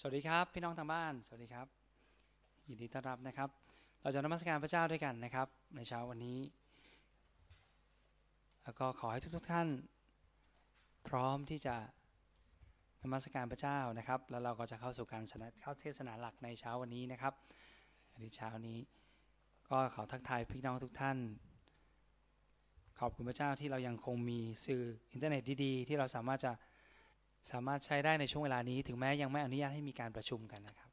สวัสดีครับ พี่น้องทางบ้าน สวัสดีครับ ยินดีต้อนรับนะครับ เราจะนมัสการพระเจ้าด้วยกันนะครับ ในเช้าวันนี้ แล้วก็ขอให้ทุกทุกท่าน พร้อมที่จะนมัสการพระเจ้านะครับ แล้วเราก็จะเข้าสู่การเข้าเทศนาหลักในเช้าวันนี้นะครับในเช้านี้ ก็ขอทักทายพี่น้องทุกท่าน ขอบคุณพระเจ้าที่เรายังคงมีสื่ออินเทอร์เน็ตดีๆ ที่เราสามารถจะ สามารถใช้ได้ในช่วงเวลานี้ ถึงแม้ยังไม่อนุญาตให้มีการประชุมกันนะครับ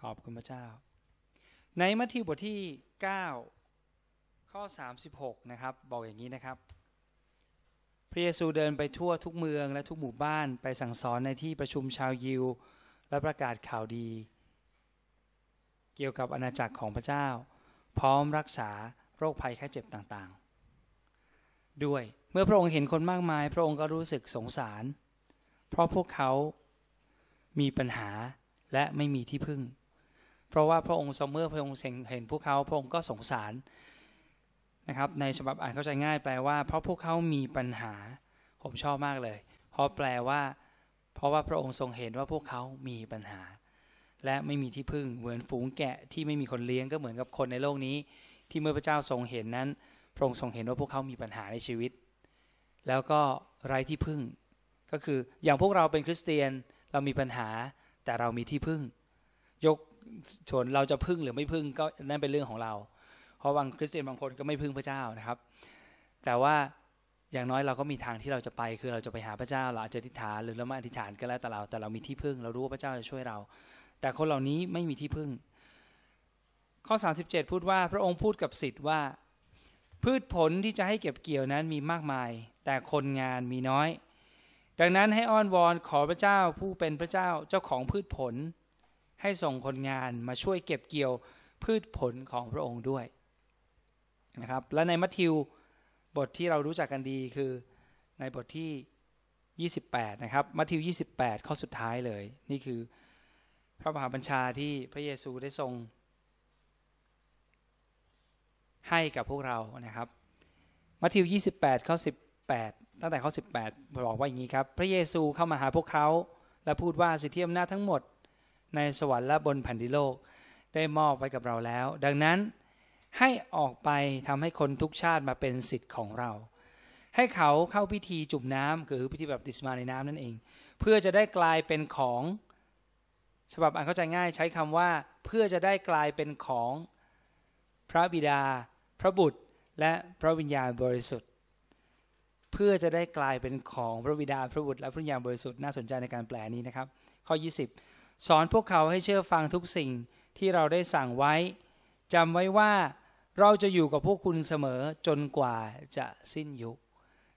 ขอบคุณพระเจ้า ในมัทธิวบทที่ 9 ข้อ 36 นะครับ บอกอย่างนี้นะครับ พระเยซูเดินไปทั่วทุกเมืองและทุกหมู่บ้านไปสั่งสอนในที่ประชุมชาวยิว และประกาศข่าวดี เกี่ยวกับอาณาจักรของพระเจ้า พร้อมรักษาโรคภัยแค่เจ็บต่างๆ ด้วย เมื่อพระองค์เห็นคนมากมาย พระองค์ก็รู้สึกสงสาร เพราะพวกเขามีปัญหาและไม่มีที่พึ่ง เพราะว่าพระองค์ทรงเมื่อพระองค์เห็นพวกเขาพระองค์ก็สงสารนะครับ ในฉบับอ่านเข้าใจง่ายแปลว่า เพราะพวกเขามีปัญหาผมชอบมากเลย เพราะแปลว่า เพราะว่าพระองค์ทรงเห็นว่าพวกเขามีปัญหา และไม่มีที่พึ่งเหมือนฝูงแกะที่ไม่มีคนเลี้ยงก็เหมือนกับคนในโลกนี้ ที่เมื่อพระเจ้าทรงเห็นนั้น พระองค์ทรงเห็นว่าพวกเขามีปัญหาในชีวิต แล้วก็ไร้ที่พึ่ง ก็คืออย่างพวกเราเป็นคริสเตียนเรามีปัญหาแต่เรามีที่พึ่ง ยกชนเราจะพึ่งหรือไม่พึ่งก็นั่นเป็นเรื่องของเรา เพราะบางคริสเตียนบางคนก็ไม่พึ่งพระเจ้านะครับ แต่ว่าอย่างน้อยเราก็มีทางที่เราจะไป คือเราจะไปหาพระเจ้าเราอาจจะอธิษฐานหรือเราไม่อธิษฐานก็แล้วแต่เรา แต่เรามีที่พึ่ง เรารู้ว่าพระเจ้าจะช่วยเรา แต่คนเหล่านี้ไม่มีที่พึ่ง ข้อ 37 พูดว่าพระองค์พูดกับสิทธิ์ว่า พืชผลที่จะให้เก็บเกี่ยวนั้นมีมากมาย แต่คนงานมีน้อย ดังนั้นให้อ้อนวอนขอพระเจ้าผู้เป็นพระเจ้าเจ้าของพืชผล ให้ส่งคนงานมาช่วยเก็บเกี่ยวพืชผลของพระองค์ด้วยนะครับ และในมัทธิวบทที่เรารู้จักกันดีคือในบทที่ 28 นะครับ มัทธิว 28 ข้อสุดท้ายเลย นี่คือพระมหาบัญชาที่พระเยซูได้ทรง ให้กับพวกเรานะครับ มัทธิว 28 ข้อ 18 ตั้งแต่ข้อ 18 บอกว่าอย่างนี้ครับ พระเยซูเข้ามาหาพวกเขา และพูดว่าสิทธิอำนาจทั้งหมดในสวรรค์และบนแผ่นดินโลกได้มอบไว้กับเราแล้ว ดังนั้นให้ออกไปทำให้คนทุกชาติมาเป็นสิทธิ์ของเรา ให้เขาเข้าพิธีจุ่มน้ำคือพิธีแบบติสมาในน้ำนั่นเอง เพื่อจะได้กลายเป็นของฉบับอ่านเข้าใจง่ายใช้คำว่าเพื่อจะได้กลายเป็นของพระบิดา ระบุตรและพระวิญญาณบริสุทธิ์ เพื่อจะได้กลายเป็นของพระบิดาพระบุตรและพระวิญญาณบริสุทธิ์น่าสนใจในการแปลนี้นะครับ ข้อ 20 สอนพวกเขาให้เชื่อฟังทุกสิ่งที่เราได้สั่งไว้จำไว้ว่าเราจะอยู่กับพวกคุณเสมอจนกว่าจะสิ้นยุค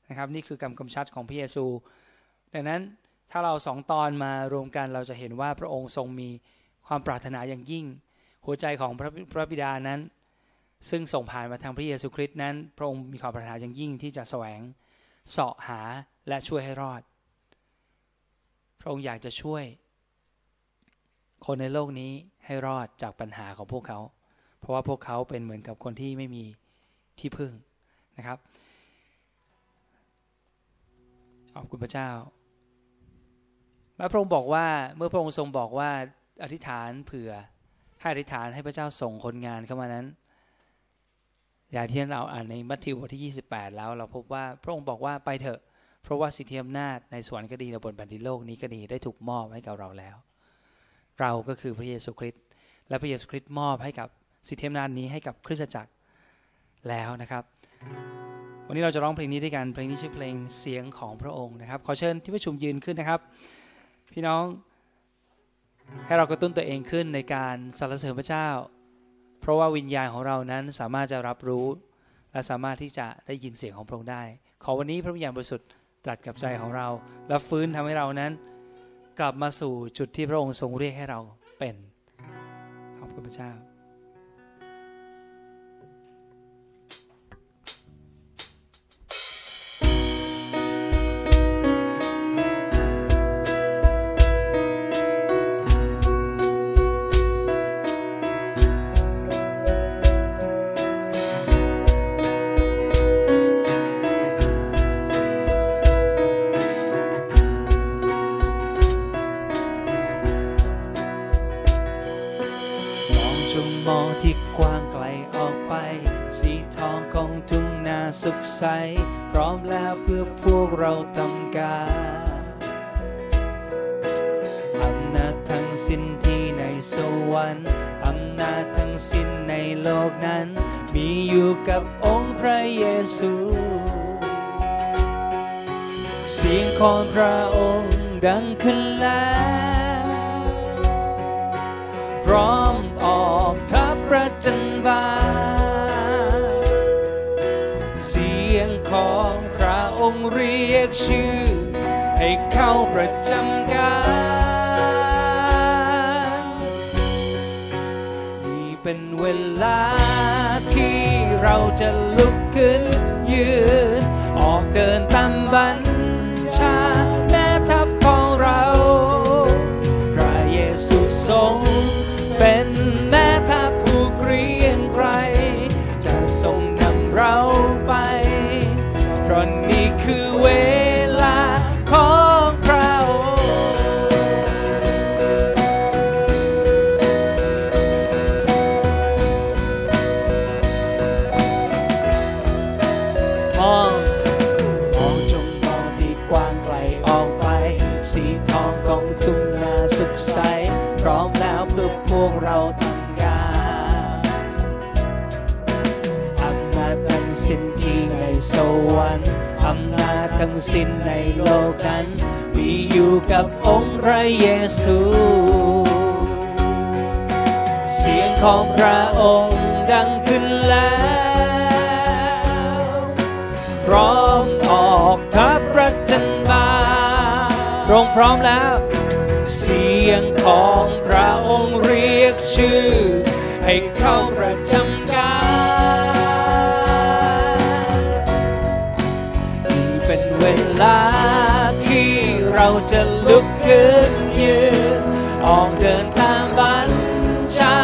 นะครับนี่คือคำกำชัดของพระเยซู ดังนั้นถ้าเราสองตอนมารวมกันเราจะเห็นว่าพระองค์ทรงมีความปรารถนาอย่างยิ่ง หัวใจของพระพระบิดานั้น ซึ่งส่งผ่านมาทางพระเยซูคริสต์นั้น พระองค์มีความปรารถนาอย่างยิ่งที่จะแสวงเสาะหาและช่วยให้รอด พระองค์อยากจะช่วย คนในโลกนี้ให้รอดจากปัญหาของพวกเขา เพราะว่าพวกเขาเป็นเหมือนกับคนที่ไม่มีที่พึ่งนะครับขอบคุณพระเจ้า และพระองค์บอกว่าเมื่อพระองค์ทรงบอกว่าอธิษฐานเผื่อให้อธิษฐานให้พระเจ้าส่งคนงานเข้ามานั้น อย่างที่เราอ่านในมัทธิวบทที่ 28 แล้วเราพบว่าพระองค์บอกว่าไปเถอะ เพราะว่าสิทธิอำนาจในสวรรค์ก็ดีในบนแผ่นดินโลกนี้ก็ดีได้ถูกมอบให้กับเราแล้ว เราก็คือพระเยซูคริสต์และพระเยซูคริสต์มอบให้กับสิทธิอำนาจนี้ให้กับคริสตจักรแล้วนะครับ วันนี้เราจะร้องเพลงนี้ด้วยกันเพลงนี้ชื่อเพลงเสียงของพระองค์นะครับ ขอเชิญที่ประชุมยืนขึ้นนะครับ พี่น้องให้เรากระตุ้นตัวเองขึ้นในการสรรเสริญพระเจ้า เพราะว่าวิญญาณของเรานั้นสามารถจะรับรู้ และสามารถที่จะได้ยินเสียงของพระองค์ได้ ขอวันนี้พระวิญญาณบริสุทธิ์ตรัสกับใจของเรา และฟื้นทำให้เรานั้น กลับมาสู่จุดที่พระองค์ทรงเรียกให้เราเป็น ขอบคุณพระเจ้า ซูเสียงของพระองค์ดังขึ้นแล้ว พร้อมออกทัพประจันบาเสียงของพระองค์เรียกชื่อ ให้เข้าประจำการนี่เป็นเวลาที่เราจะลุก ขึ้นยืน ออกเดิน สิ้นในโลกนั้น มีอยู่กับองค์พระเยซู เสียงของพระองค์ดังขึ้นแล้ว พร้อมออกทัพประจันบานพระองค์พร้อมแล้ว เสียงของพระองค์เรียกชื่อ ให้เข้าประจำ ลาที่เราจะลุกขึ้นยืน ออกเดินตามบัญชา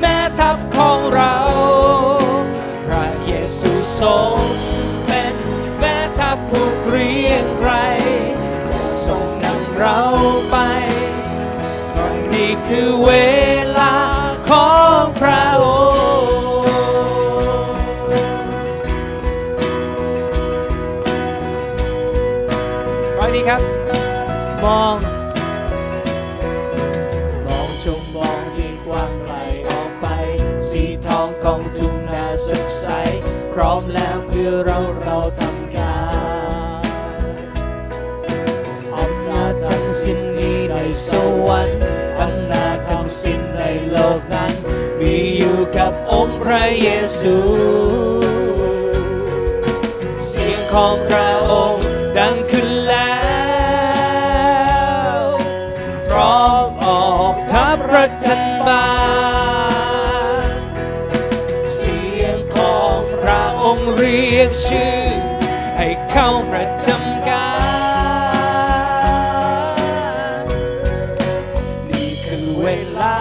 แม่ทัพของเรา พระเยซูทรงเป็นแม่ทัพผู้เกรียงไกรจะทรงนำเราไปตอนนี้คือเวลาของพระองค์ องมองจงมองที่กว้างไกลออกไป สีทองของทุ่งนาสุขใส พร้อมแล้วเพื่อเราเราทำการอำนาจทั้งสิ้นนี้ในสวรรค์อำนาจทั้งสิ้นในโลกนั้น มีอยู่กับองค์พระเยซู เสียงของพระองค์านเสียงของพระองค์เรียกชื่อ ให้เข้าประจำการ นี่คือเวลา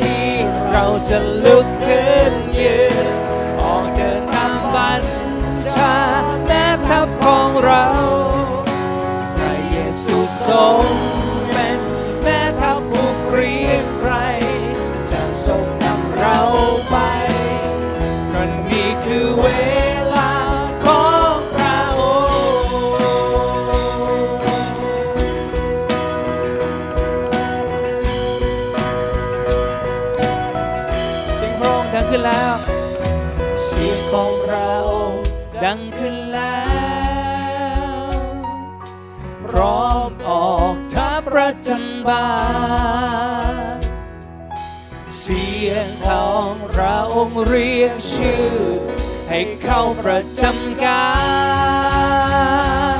ที่เราจะลุกขึ้นยืนออกเดินตามบัญชาแม่ทัพของเรา พระเยซูทรง กทัพประจันบานเสียงของพระองเรียกชื่อ ให้เข้าประจำการ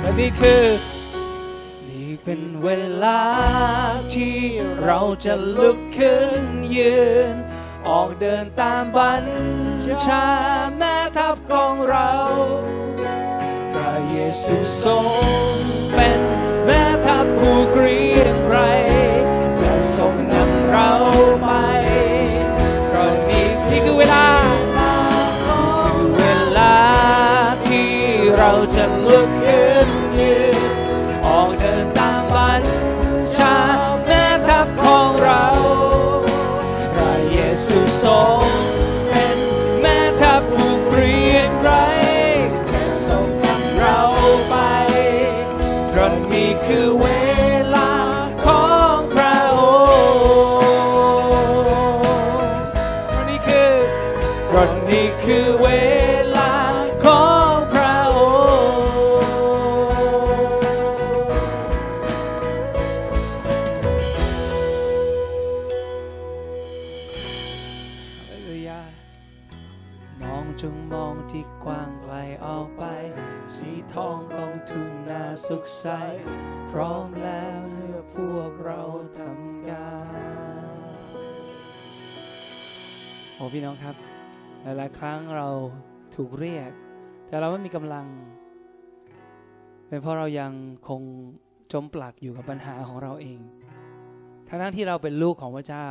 และนี่คือนี่เป็นเวลาที่เราจะลุกขึ้นยืน ออกเดินตามบัญชาแม่ทัพของเราพระเยซูทรงเป็นแม่ทัพผู้เกรียงไกรจะทรงนำเราไปเพราะนี่นี่คือเวลา ลายครั้งเราถูกเรียก แต่เราไม่มีกำลัง เป็นเพราะเรายังคงจมปลักอยู่กับปัญหาของเราเอง ทั้งๆที่เราเป็นลูกของพระเจ้า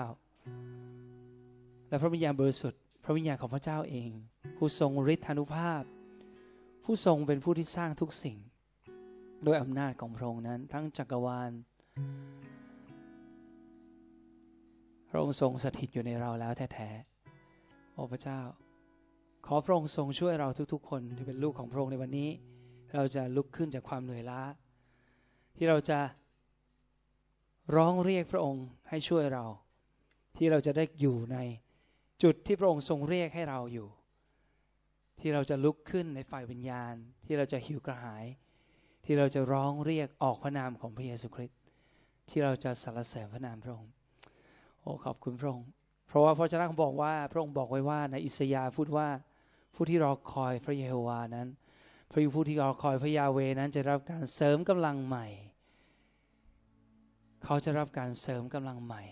และพระวิญญาณบริสุทธิ์ พระวิญญาณของพระเจ้าเอง ผู้ทรงฤทธานุภาพ ผู้ทรงเป็นผู้ที่สร้างทุกสิ่ง โดยอำนาจของพระองค์นั้น ทั้งจักรวาล พระองค์ทรงสถิตอยู่ในเราแล้วแท้ๆ โอ้พระเจ้า ขอพระองค์ทรงช่วยเราทุกๆ คนที่เป็นลูกของพระองค์ในวันนี้ เราจะลุกขึ้นจากความเหนื่อยล้า ที่เราจะร้องเรียกพระองค์ให้ช่วยเรา ที่เราจะได้อยู่ในจุดที่พระองค์ทรงเรียกให้เราอยู่ ที่เราจะลุกขึ้นในฝ่ายวิญญาณ ที่เราจะหิวกระหาย ที่เราจะร้องเรียกออกพระนามของพระเยซูคริสต์ที่เราจะสรรเสริญพระนามพระองค์โอ้ขอบคุณพระองค์เพราะว่าพระเจ้าบอกว่าพระองค์บอกไว้ว่าในอิสยาห์พูดว่า ผู้ที่รอคอยพระเยโฮวานั้น พระผู้ที่รอคอยพระยาเวนั้นจะรับการเสริมกำลังใหม่ เขาจะรับการเสริมกำลังใหม่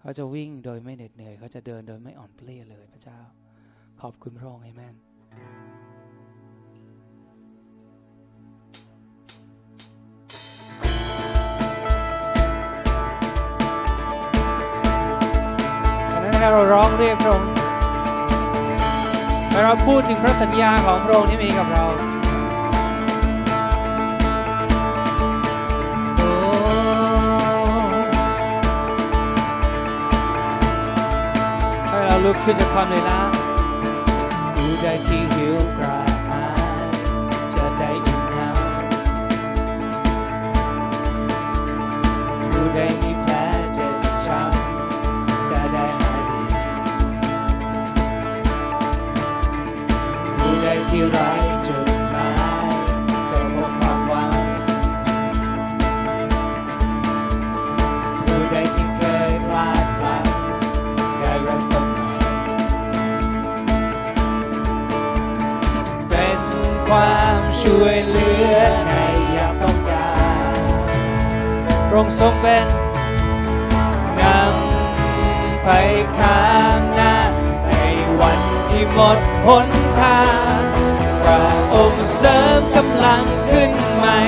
เขาจะวิ่งโดยไม่เหน็ดเหนื่อย เขาจะเดินโดยไม่อ่อนเพลียเลยพระเจ้า ขอบคุณพระองค์เอเมนตอนนั้ เราร้องเรียกพระองค์ให้เราพูดถึงพระสัญญาของพระองค์ที่มีกับเราให้เราลุกขึ้นจากความเหนื่อยล้า ช่วยเหลือในยามต้องการพระองค์ทรงเป็นนำไปข้างหน้า ในวันที่หมดหนทางพระองค์เสริมกำลังขึ้นใหม่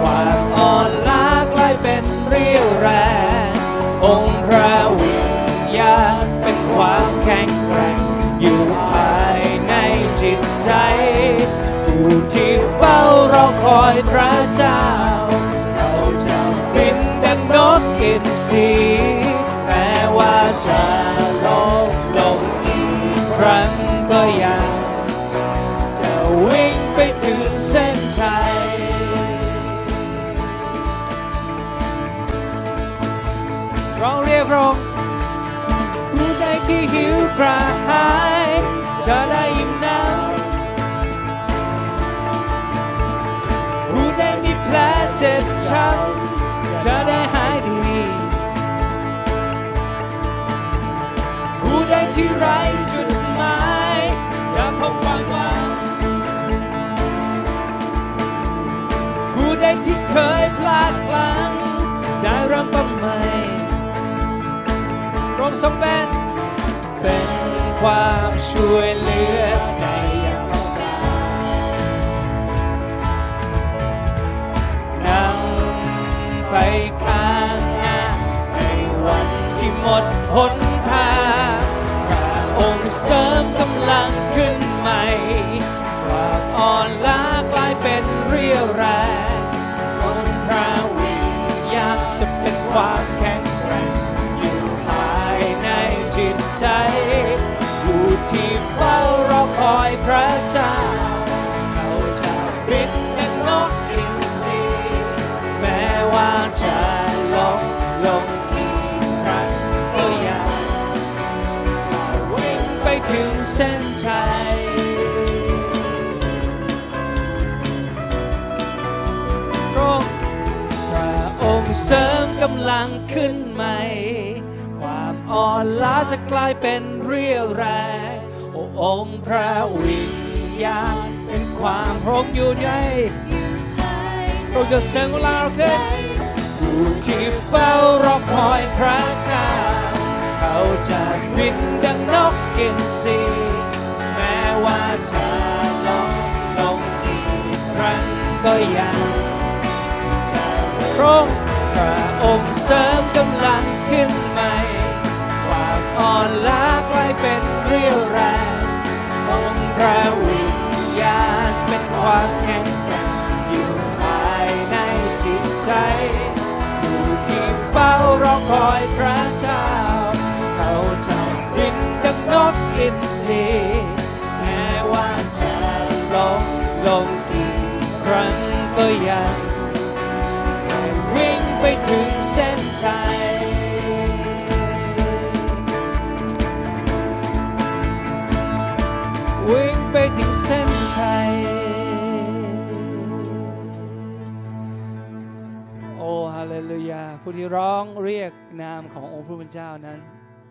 ความอ่อนล้ากลายเป็นเรี่ยวแรงองค์พระวิญญาณ อคอยพระเจ้า เราจะบินดังนกอินทรีแม้ว่าจะลงลงอีกครั้งก็ยัง จะวิ่งไปถึงเส้นชัยร้องเรียกระองผู้ใดที่หิว ใดที่เคยพลาดพลั้งได้เริ่มต้นใหม่ระองค์ทรงเป็นเป็นความช่วยเหลือในยามต้องกานำไปข้างหน้าในวันที่หมดหนทางพระองค์เสริมกำลังขึ้นใหม่ความอ่อนล้ากลายเป็นเรียวแรง ความแข็งแกร่งอยู่ภายในจิตใจผู้ที่เฝ้ารอคอยพระเจ้า กำลังขึ้นใหม่ ความอ่อนล้าจะกลายเป็นเรียวแรงโอ้องพระวิญญาณเป็นความพรอมอยู่ในเราจะเสริมกำลังเราขึ้นผู้ที่เฝ้ารอคอยพระเจ้าเขาจะบินดังนกกินสีแม้ว่าจะลงลงอีกครั้งก็ยังจะร้อง ระองค์เสริมกำลังขึ้นใหม่ความอ่อนล้ากลายเป็นเรียวแรงองค์พระวิญญาณเป็นความแข็งแกร่งอยู่ภายในจิตใจอยู่ที่เฝ้ารอคอยพระเจ้า เขาจะบินดังนกอินทรีแม้ว่าจะลงลงอีกครั้งก็ยัง ถึงเส้นชัยวิ่งไปถึงเส้นชัย โอ้ฮาเลลูยา ผู้ที่ร้องเรียกนามขององค์พระผู้เป็นเจ้านั้น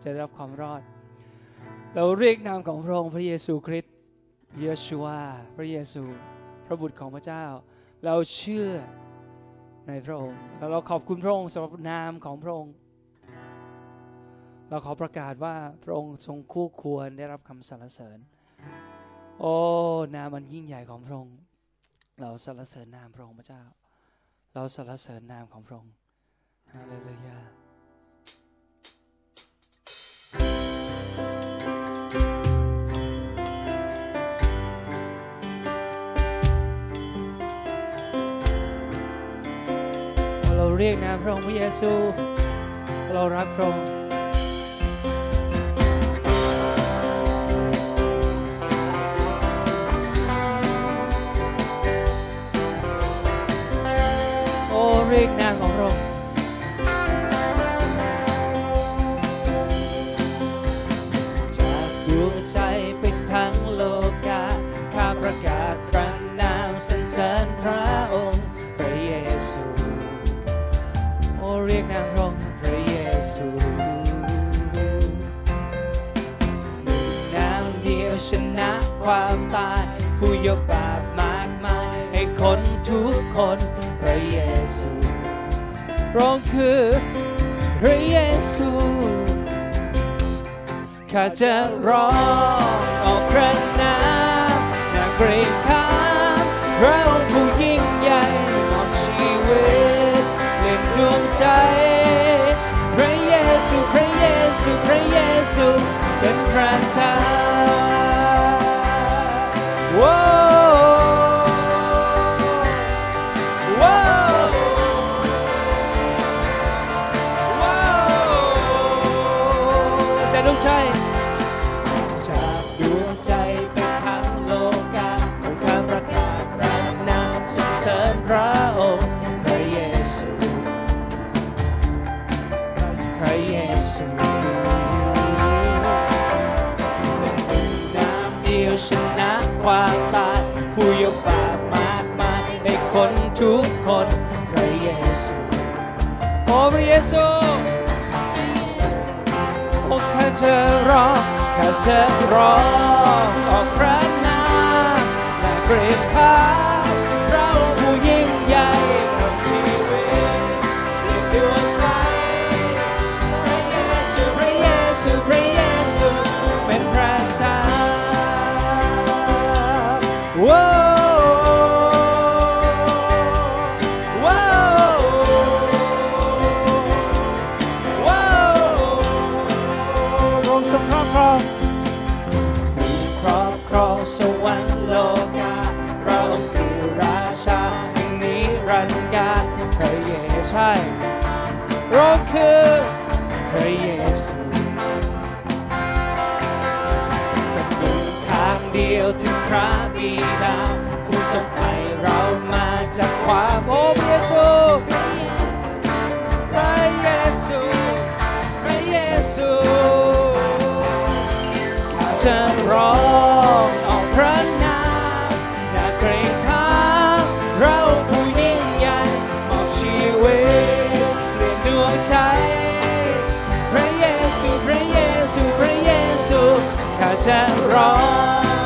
จะได้รับความรอด เราเรียกนามของพระองค์พระเยซูคริสต์เยชูวา พระเยซู พระบุตรของพระเจ้า เราเชื่อ ในพระองค์แล้วเราขอบคุณพระองค์สำหรับนามของพระองค์ เราขอประกาศว่าพระองค์ทรงคู่ควรได้รับคำสรรเสริญ โอ้นามมันยิ่งใหญ่ของพระองค์ เราสรรเสริญนามพระองค์พระเจ้า เราสรรเสริญนามของพระองค์ฮาเลลูยา เรียกนามพระองค์พระเยซู เรารักพระองค์โอ้เรียกนามของ จะร้องออกพระนามนาเกรงขามพระองค์ผู้ยิ่งใหญ่มอบชีวิตเล่นดวงใจ พระเยซู พระเยซู พระเยซูเป็นพระเจ้า ระเยซูโอ้พระเยซูโอ้แค่เจอรอแค่เจอรอต่อพระนามและเกรงขามเรา ดาวผู้ทรงไถ่เรามาจากความโอพระเยซูพระเยซูพระเยซูข้าจะร้องออกพระนามอย่าเกรงข้าเราผู้ยิ่งใหญ่มอบชีวิตเปลี่ยนดวงใจพระเยซูพระเยซูพระเยซูข้าจะร้อง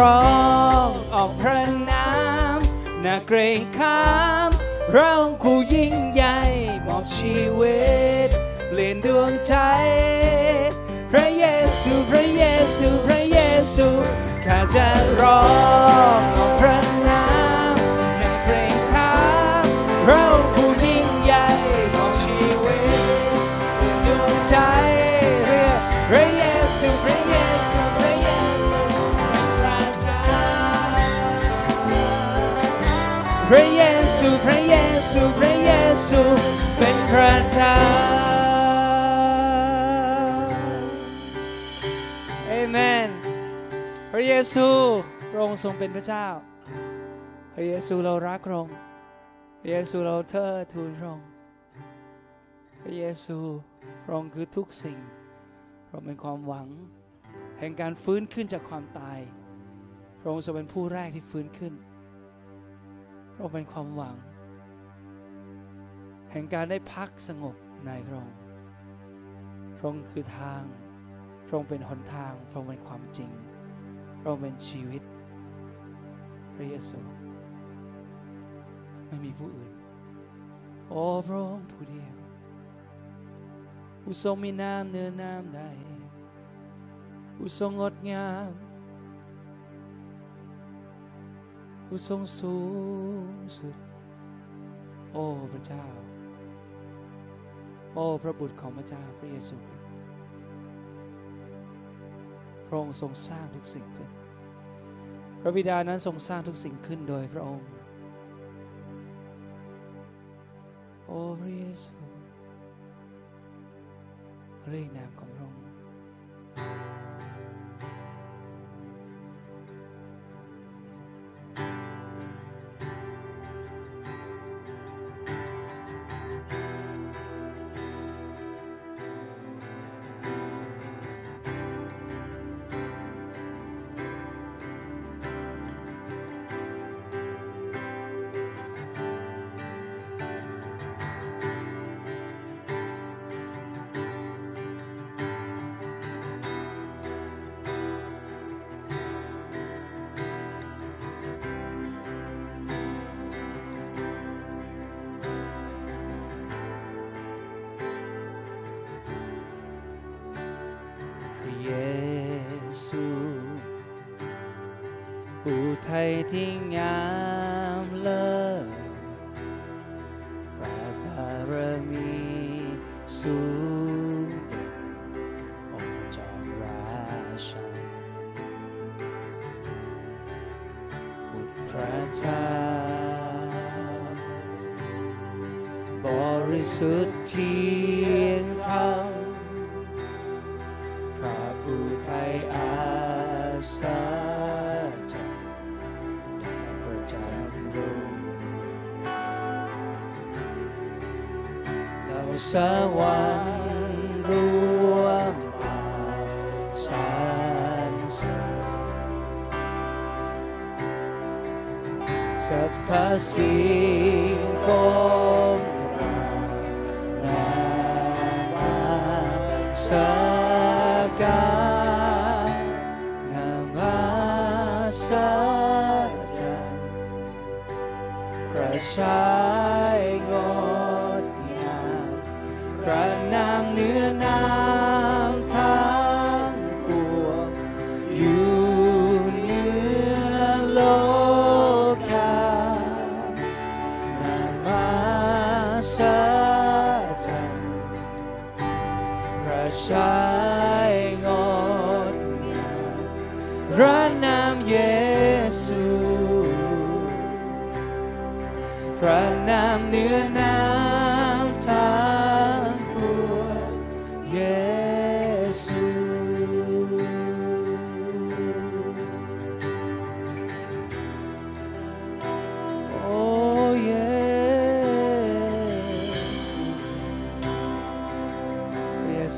ร้องออกพระนามนาเกรงขามเราคู่ยิ่งใหญ่มอบชีวิต เปลี่ยนดวงใจ พระเยซูพระเยซูพระเยซูข้าจะร้องออกพระูพระเยซูเป็นพระเจ้าเอเมนพระเยซูพระองค์ทรงเป็นพระเจ้า พระเยซูเรารักพระองค์พระเยซูเราเทิดทูนพระองค์พระเยซูพระองค์คือทุกสิ่งพระองค์เป็นความหวัง แห่งการฟื้นขึ้นจากความตายพระองค์ทรงเป็นผู้แรกที่ฟื้นขึ้นพระองค์เป็นความหวัง แห่งการได้พักสงบในพระองค์พระองค์คือทาง พระองค์เป็นหนทาง พระองค์เป็นความจริง พระองค์เป็นชีวิต พระเยซู ไม่มีผู้อื่น โอ้พระองค์ผู้เดียว ผู้ทรงมีน้ำเนื้อน้ำใด ผู้ทรงงดงาม ผู้ทรงสูงสุด โอ้พระเจ้า โอ้พระบุตรของพระเจ้าพระเยซูคริสต์พระองค์ทรงสร้างทุกสิ่งขึ้น พระบิดานั้นทรงสร้างทุกสิ่งขึ้นโดยพระองค์ โอ้พระเยซูเรียกนามของ พระเจ้าบริสุทธิ์เที่ยงธรรมพระผู้ไทยอาสาจักดาวประจำรุ่งเราสวรร ร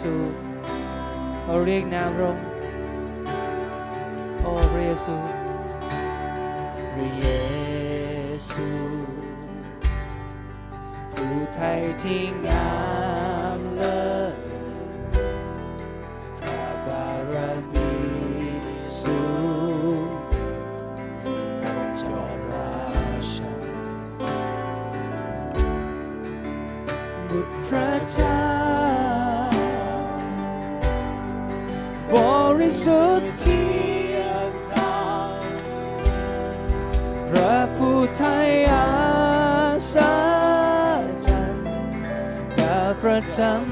예수 우리 나로 우리 예수 우리 예수 不太惊讶。Some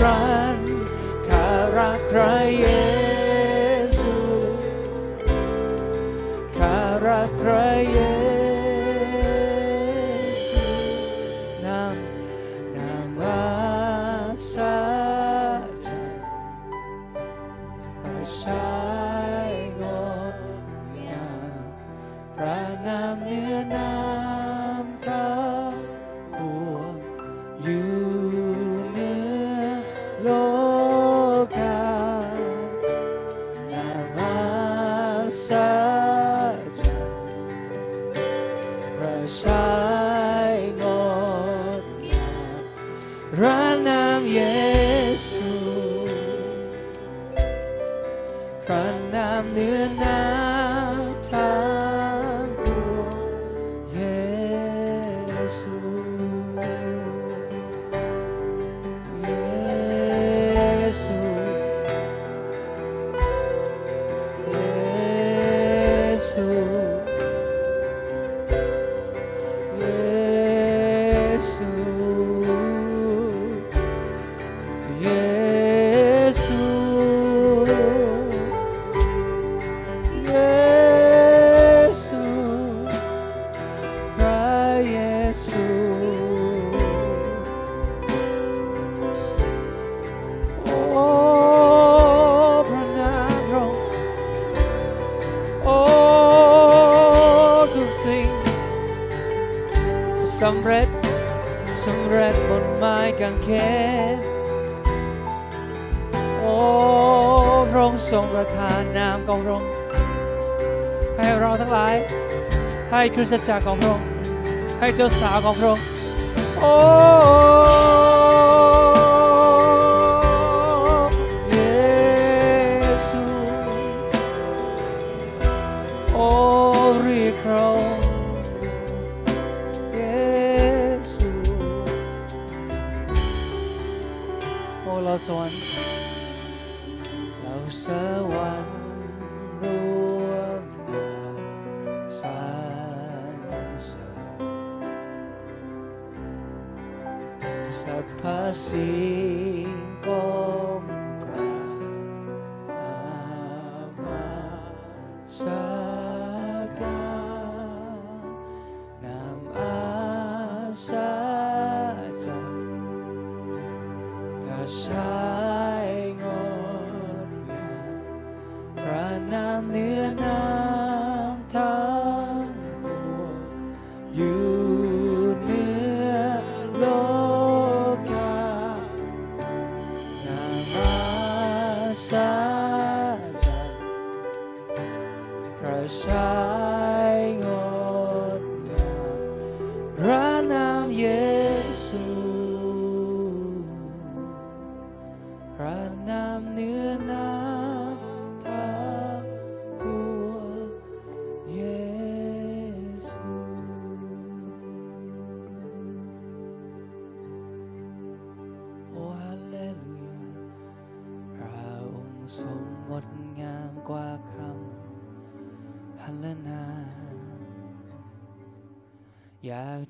right. สำเร็จสำเร็จบนไม้กางเขนโอ้พระองค์ทรงประทานนามของพระองค์ให้เราทั้งหลาย ให้คริสตจักรของพระองค์ให้เจ้าสาวของพระองค์โอ้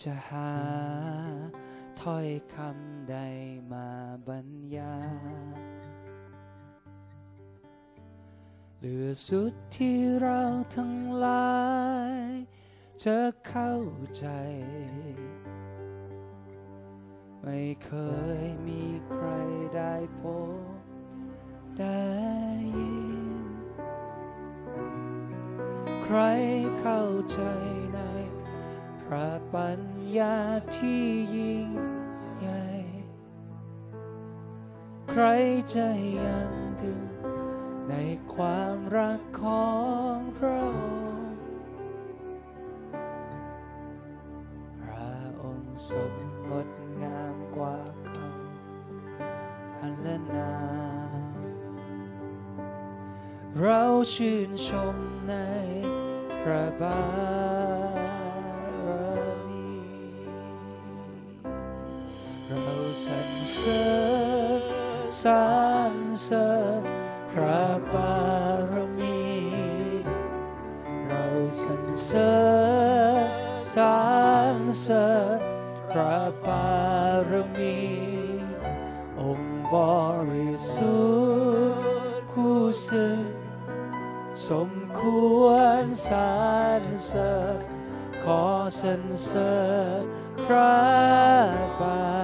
จะหาถ้อยคำใดมาบรรยายเหลือสุดที่เราทั้งหลายจะเข้าใจ ไม่เคยมีใครได้พบได้ยิน ใครเข้าใจในพระปัญ ญาที่ยิ่งใหญ่ ใครจะยังถึงในความรักของพระองค์พระองค์ทรงงดงามกว่าคำฮัลเลนาเราชื่นชมในพระบาร บารมี เราสรรเสริญสรรเสริญพระบารมี องค์บริสุทธิ์ผู้ซึ่งสมควรสรรเสริญขอสรรเสริญพระบาร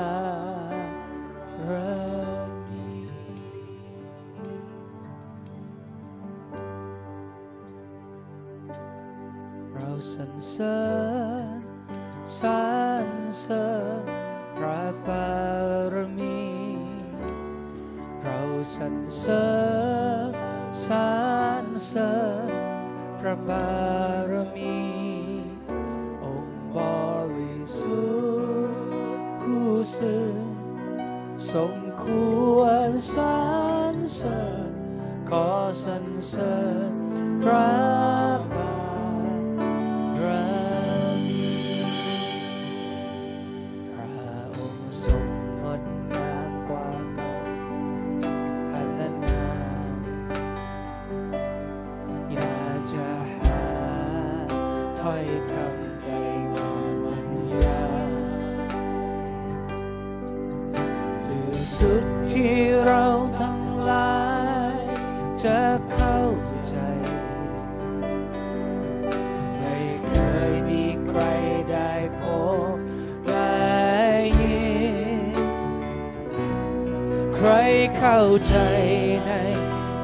สรรเสริญสรรเสริญพระบารมี องค์บริสุทธิ์ผู้ซึ่งสมควรสรรเสริญขอสรรเสริญพระ เข้าใจใน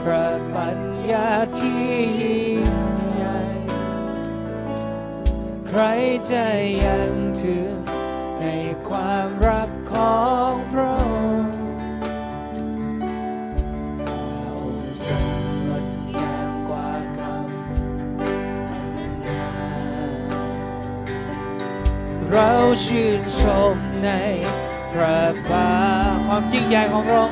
พระปัญญาที่ยิ่งใหญ่ ใครจะยังถึงในความรักของพระองค์พระองค์ทรงงดงามกว่าคำเราชื่นชมในพระบาความยิ่งใหญ่ของพระองค์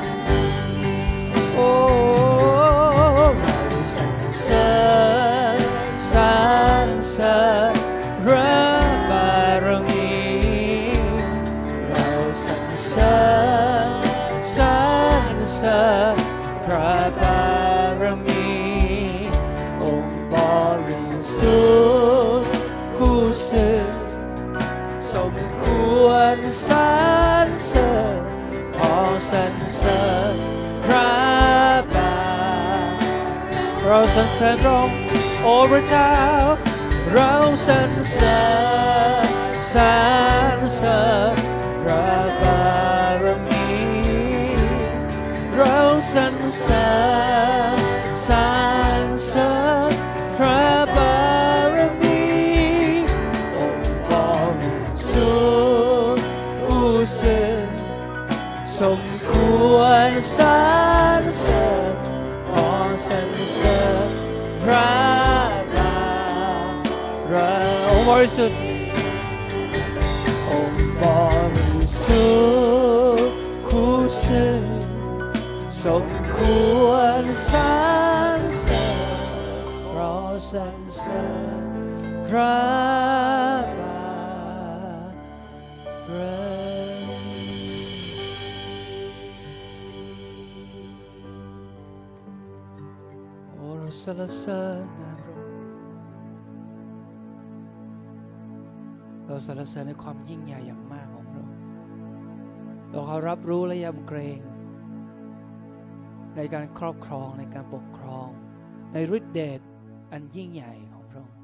เราสรรเสริญพระองโอ้พระเจ้า เราสรรเสริญสรรเสริญพระบารมีเราสรรเสริญสรร ริสุทธิ์องค์บริสุทธิ์ผู้ซึ่งสมควรสรรเสริญเพราะสรรเสริญพระบารมีโอ้เราสรรเสริญ เราสรรเสริญในความยิ่งใหญ่อย่างมากของพระองค์เราเขารับรู้และยำเกรง ในการครอบครองในการปกครอง ในฤทธิเดชอันยิ่งใหญ่ของพระองค์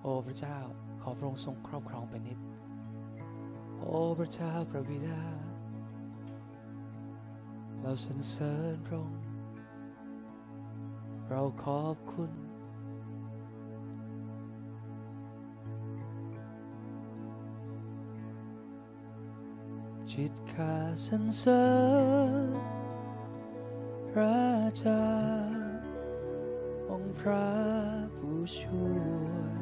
โอ้พระเจ้าขอพระองค์ทรงครอบครองเป็นนิดโอ้พระเจ้าพระบิดา เราสรรเสริญพระองค์เราขอบคุณ จิตข้าสรรเสริญพระเจ้าองค์พระผู้ช่วย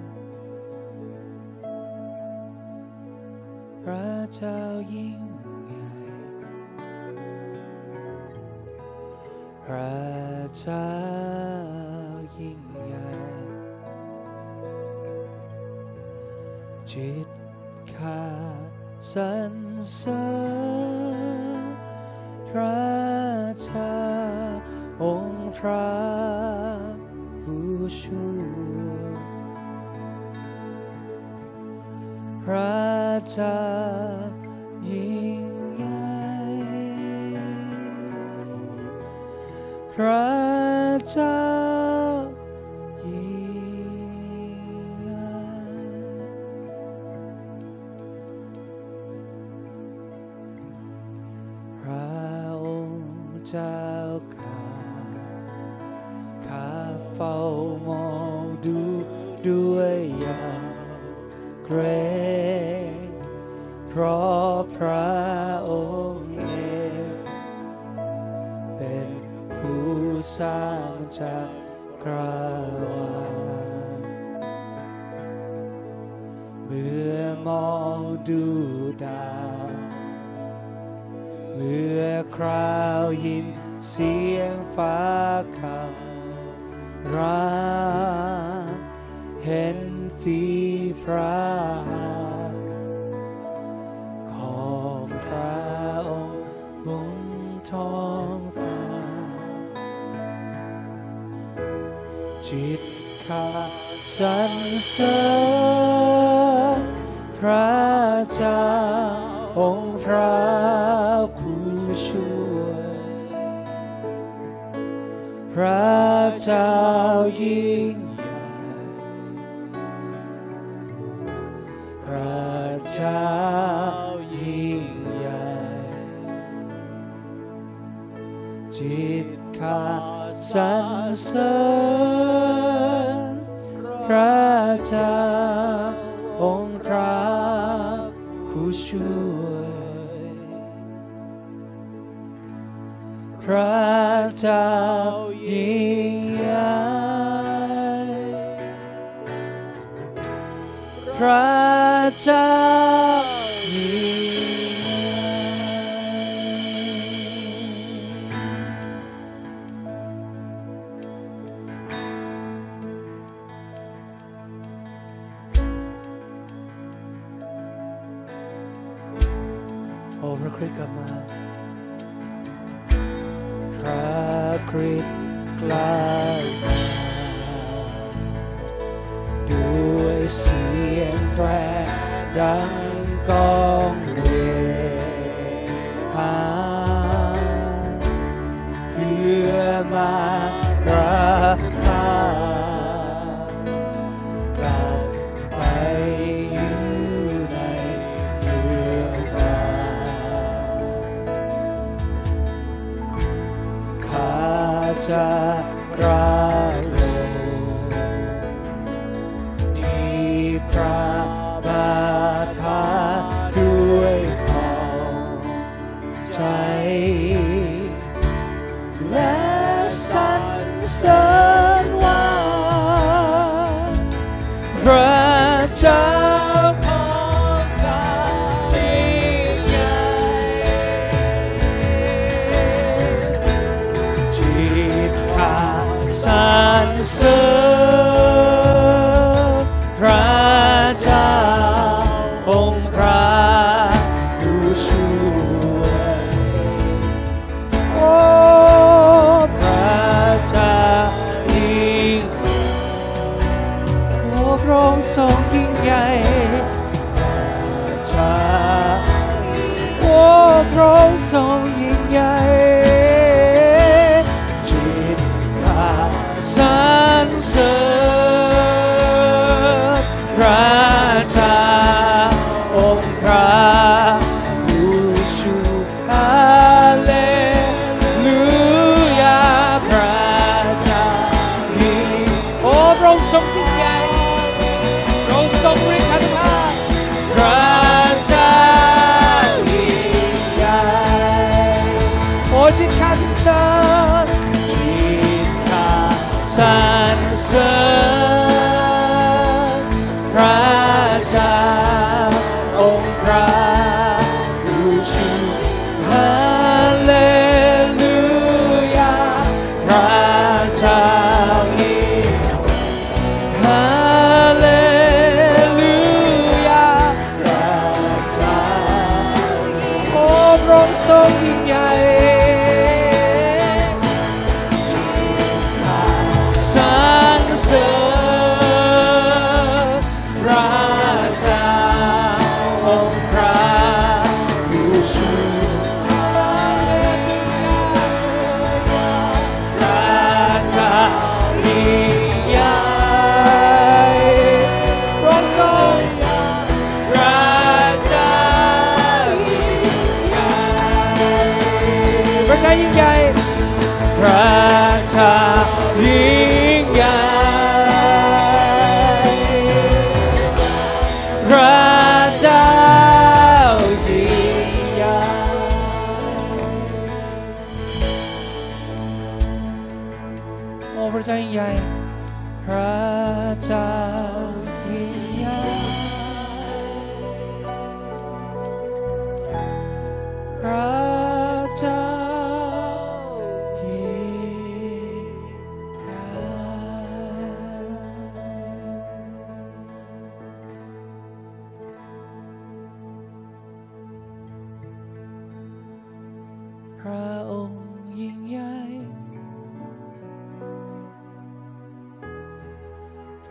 พระเจ้ายิ่งใหญ่พระเจ้ายิ่งใหญ่จิตข้า สรรเสริญพระเจ้าองค์พระผู้ช่วยพระเจ้ายิ่งใหญ่พระเจ้า ผู้ช่วย พระเจ้ายิ่งใหญ่พระเจ้ายิ่งใหญ่จิตข้าสรรเสริญพระเจ้า ระเจ้ายิ่งใหญ่พระเจ้า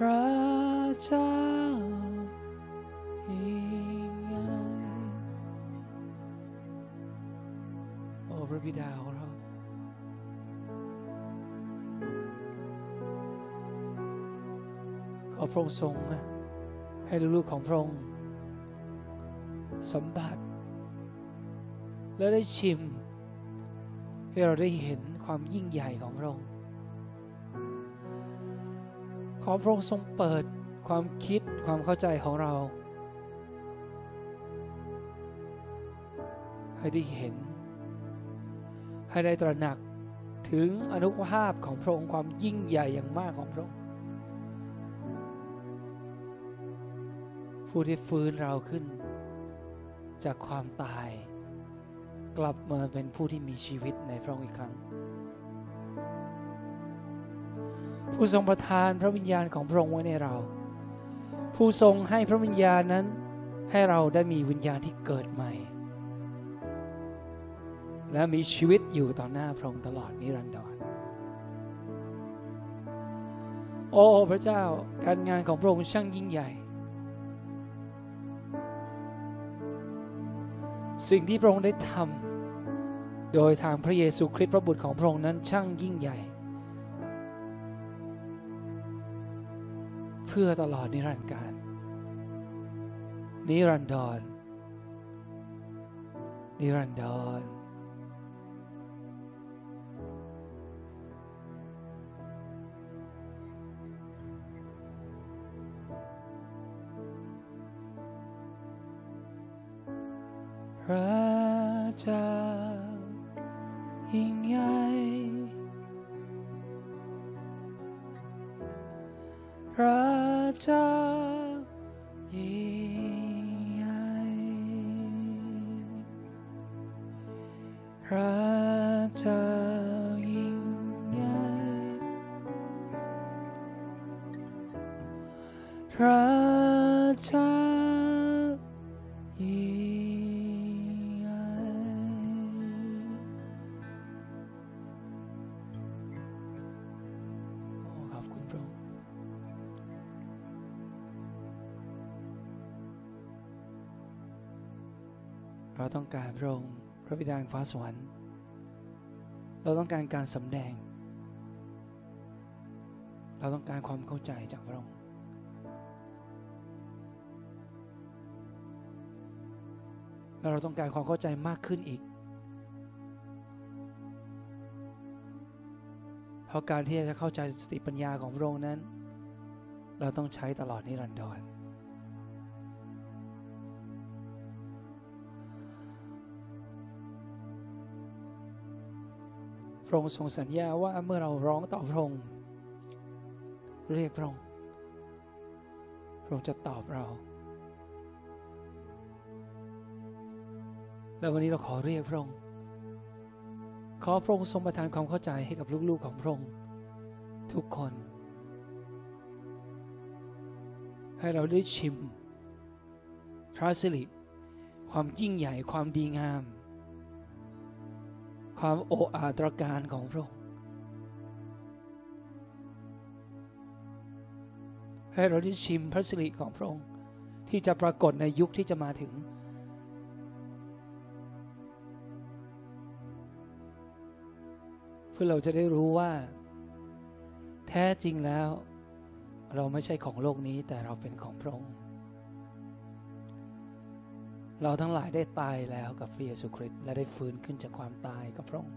พระเจ้ายิ่งใหญ่โอ้พระบิดาของเราขอพระองค์ทรงให้ลูกๆของพระองค์สัมผัสและได้ชิม ให้เราได้เห็นความยิ่งใหญ่ของพระองค์ ขอพระองค์ทรงเปิดความคิดความเข้าใจของเรา ให้ได้เห็น ให้ได้ตระหนักถึงอนุภาพของพระองค์ความยิ่งใหญ่อย่างมากของพระองค์ผู้ที่ฟื้นเราขึ้น จากความตาย กลับมาเป็นผู้ที่มีชีวิตในพระองค์อีกครั้ง ผู้ทรงประทานพระวิญญาณของพระองค์ไว้ในเรา ผู้ทรงให้พระวิญญาณนั้นให้เราได้มีวิญญาณที่เกิดใหม่ และมีชีวิตอยู่ต่อหน้าพระองค์ตลอดนิรันดรโอ้พระเจ้าการงานของพระองค์ช่างยิ่งใหญ่ สิ่งที่พระองค์ได้ทำโดยทางพระเยซูคริสต์พระบุตรของพระองค์นั้นช่างยิ่งใหญ่ เพื่อตลอดนิรันดร์การ นิรันดร นิรันดรพระเจ้ายิ่งใหญ่ เต้องการพระองค์พระบิดาฟ้าสวรรค์ เราต้องการการสำแดง เราต้องการความเข้าใจจากพระองค์แล้วเราต้องการความเข้าใจมากขึ้นอีก เพราะการที่จะเข้าใจสติปัญญาของพระองค์นั้น เราต้องใช้ตลอดนิรันดร พระองค์ทรงสัญญาว่าเมื่อเราร้องต่อพระองค์เรียกพระองค์พระองค์จะตอบเรา แล้ววันนี้เราขอเรียกพระองค์ขอพระองค์ทรงประทานความเข้าใจให้กับลูกๆของพระองค์ทุกคน ให้เราได้ชิมพระสิริความยิ่งใหญ่ความดีงาม ความโอ้อาตรการของพระองค์ให้เราได้ชิมพระสิริของพระองค์ ที่จะปรากฏในยุคที่จะมาถึง เพื่อเราจะได้รู้ว่า แท้จริงแล้ว เราไม่ใช่ของโลกนี้แต่เราเป็นของพระองค์ เราทั้งหลายได้ตายแล้วกับพระเยซูคริสต์และได้ฟื้นขึ้นจากความตายกับพระองค์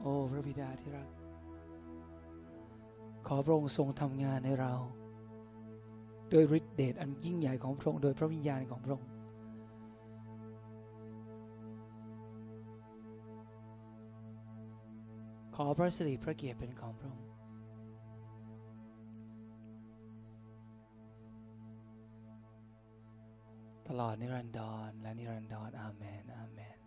โอ้พระบิดาที่รัก ขอพระองค์ทรงทำงานในเรา โดยฤทธิเดชอันยิ่งใหญ่ของพระองค์โดยพระวิญญาณของพระองค์ ขอพระสิริพระเกียรติเป็นของพระองค์ตลอดนิรันดรและนิรันดรอาเมนอาเมน